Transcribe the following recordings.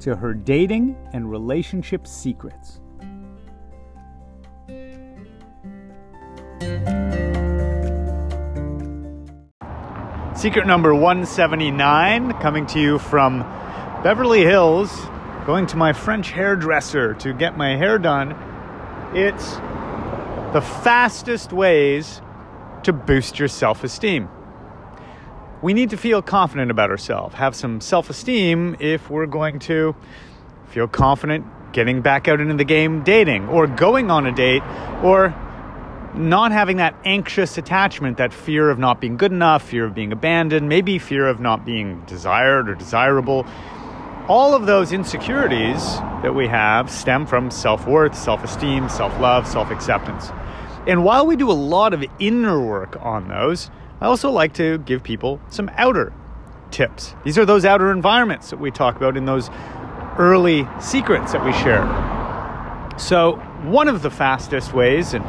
to her dating and relationship secrets. Secret number 179 coming to you from Beverly Hills, going to my French hairdresser to get my hair done. It's the fastest ways to boost your self esteem. We need to feel confident about ourselves, have some self esteem if we're going to feel confident getting back out into the game dating or going on a date or not having that anxious attachment, that fear of not being good enough, fear of being abandoned, maybe fear of not being desired or desirable. All of those insecurities that we have stem from self worth, self esteem, self love, self acceptance. And while we do a lot of inner work on those, I also like to give people some outer tips. These are those outer environments that we talk about in those early secrets that we share. So, one of the fastest ways, and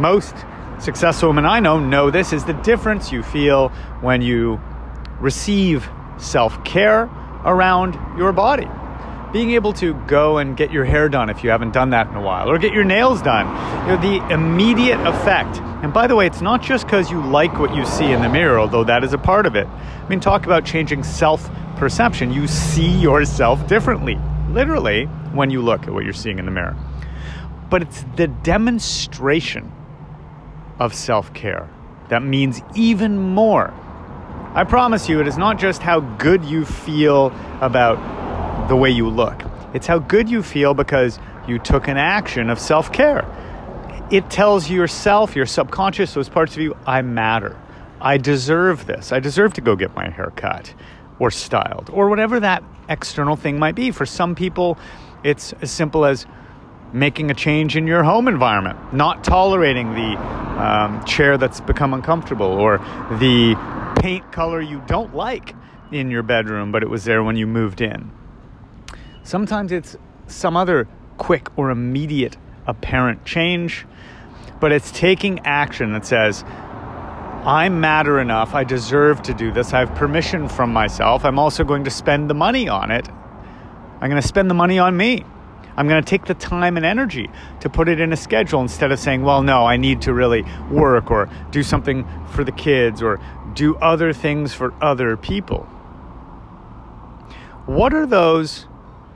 most successful women I know know this is the difference you feel when you receive self care around your body. Being able to go and get your hair done if you haven't done that in a while, or get your nails done. You know, the immediate effect. And by the way, it's not just because you like what you see in the mirror, although that is a part of it. I mean, talk about changing self perception. You see yourself differently, literally, when you look at what you're seeing in the mirror. But it's the demonstration of self care that means even more. I promise you, it is not just how good you feel about the way you look, it's how good you feel because you took an action of self care. It tells yourself, your subconscious, those parts of you, I matter. I deserve this. I deserve to go get my hair cut or styled or whatever that external thing might be. For some people, it's as simple as making a change in your home environment, not tolerating the um, chair that's become uncomfortable or the paint color you don't like in your bedroom, but it was there when you moved in. Sometimes it's some other quick or immediate apparent change, but it's taking action that says, I matter enough. I deserve to do this. I have permission from myself. I'm also going to spend the money on it. I'm going to spend the money on me. I'm going to take the time and energy to put it in a schedule instead of saying, well, no, I need to really work or do something for the kids or do other things for other people. What are those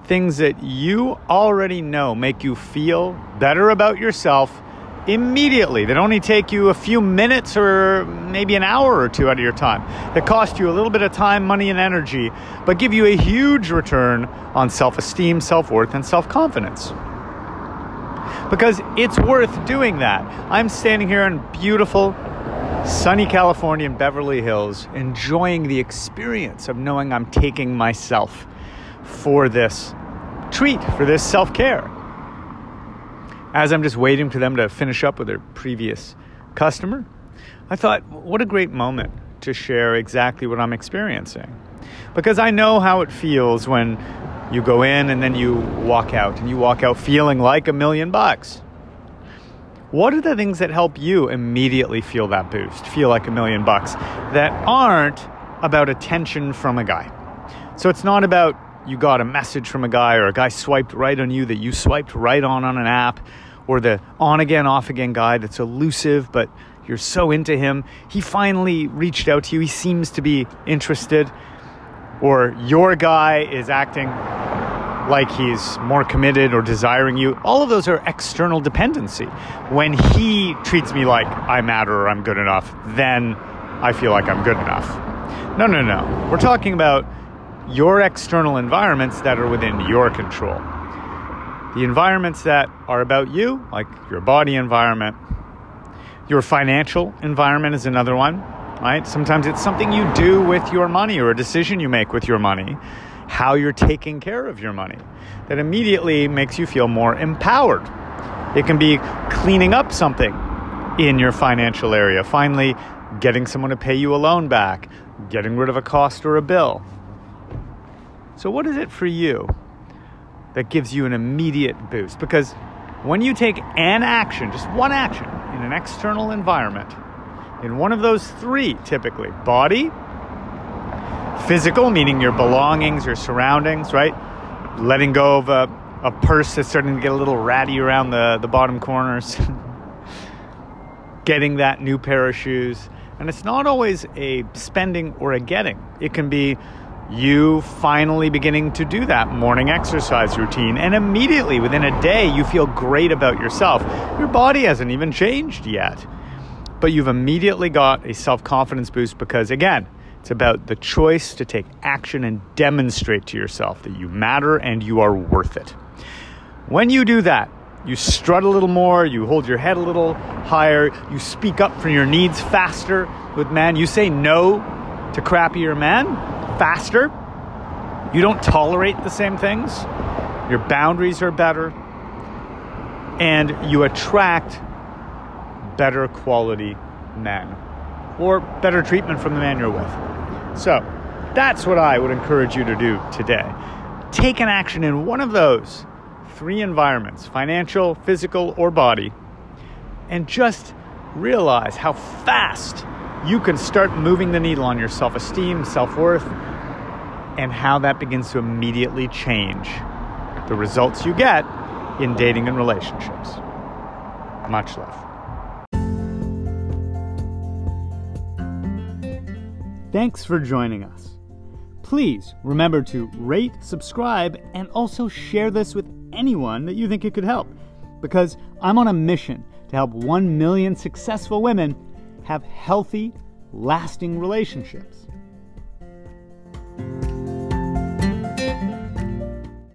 things that you already know make you feel better about yourself immediately. That only take you a few minutes or maybe an hour or two out of your time. That cost you a little bit of time money and energy but give you a huge return on self-esteem self-worth and self-confidence. Because it's worth doing that. I'm standing here in beautiful sunny california in beverly hills enjoying the experience of knowing i'm taking myself for this treat for this self-care as I'm just waiting for them to finish up with their previous customer, I thought, what a great moment to share exactly what I'm experiencing. Because I know how it feels when you go in and then you walk out, and you walk out feeling like a million bucks. What are the things that help you immediately feel that boost, feel like a million bucks, that aren't about attention from a guy? So it's not about you got a message from a guy or a guy swiped right on you that you swiped right on on an app or the on again, off again guy that's elusive, but you're so into him. He finally reached out to you. He seems to be interested. Or your guy is acting like he's more committed or desiring you. All of those are external dependency. When he treats me like I matter or I'm good enough, then I feel like I'm good enough. No, no, no. We're talking about your external environments that are within your control. The environments that are about you, like your body environment, your financial environment is another one, right? Sometimes it's something you do with your money or a decision you make with your money. how you're taking care of your money that immediately makes you feel more empowered. It can be cleaning up something in your financial area, finally getting someone to pay you a loan back, getting rid of a cost or a bill. So, what is it for you that gives you an immediate boost? Because when you take an action, just one action in an external environment, in one of those three typically body, physical, meaning your belongings, your surroundings, right? Letting go of a, a purse that's starting to get a little ratty around the, the bottom corners, getting that new pair of shoes. And it's not always a spending or a getting, it can be you finally beginning to do that morning exercise routine. And immediately within a day, you feel great about yourself. Your body hasn't even changed yet. But you've immediately got a self confidence boost because, again, it's about the choice to take action and demonstrate to yourself that you matter and you are worth it. When you do that, you strut a little more, you hold your head a little higher, you speak up for your needs faster with men, you say no to crappier men faster, you don't tolerate the same things, your boundaries are better, and you attract better quality men or better treatment from the man you're with. So, that's what I would encourage you to do today. Take an action in one of those three environments financial, physical, or body and just realize how fast you can start moving the needle on your self esteem, self worth, and how that begins to immediately change the results you get in dating and relationships. Much love. Thanks for joining us. Please remember to rate, subscribe, and also share this with anyone that you think it could help. Because I'm on a mission to help 1 million successful women have healthy, lasting relationships.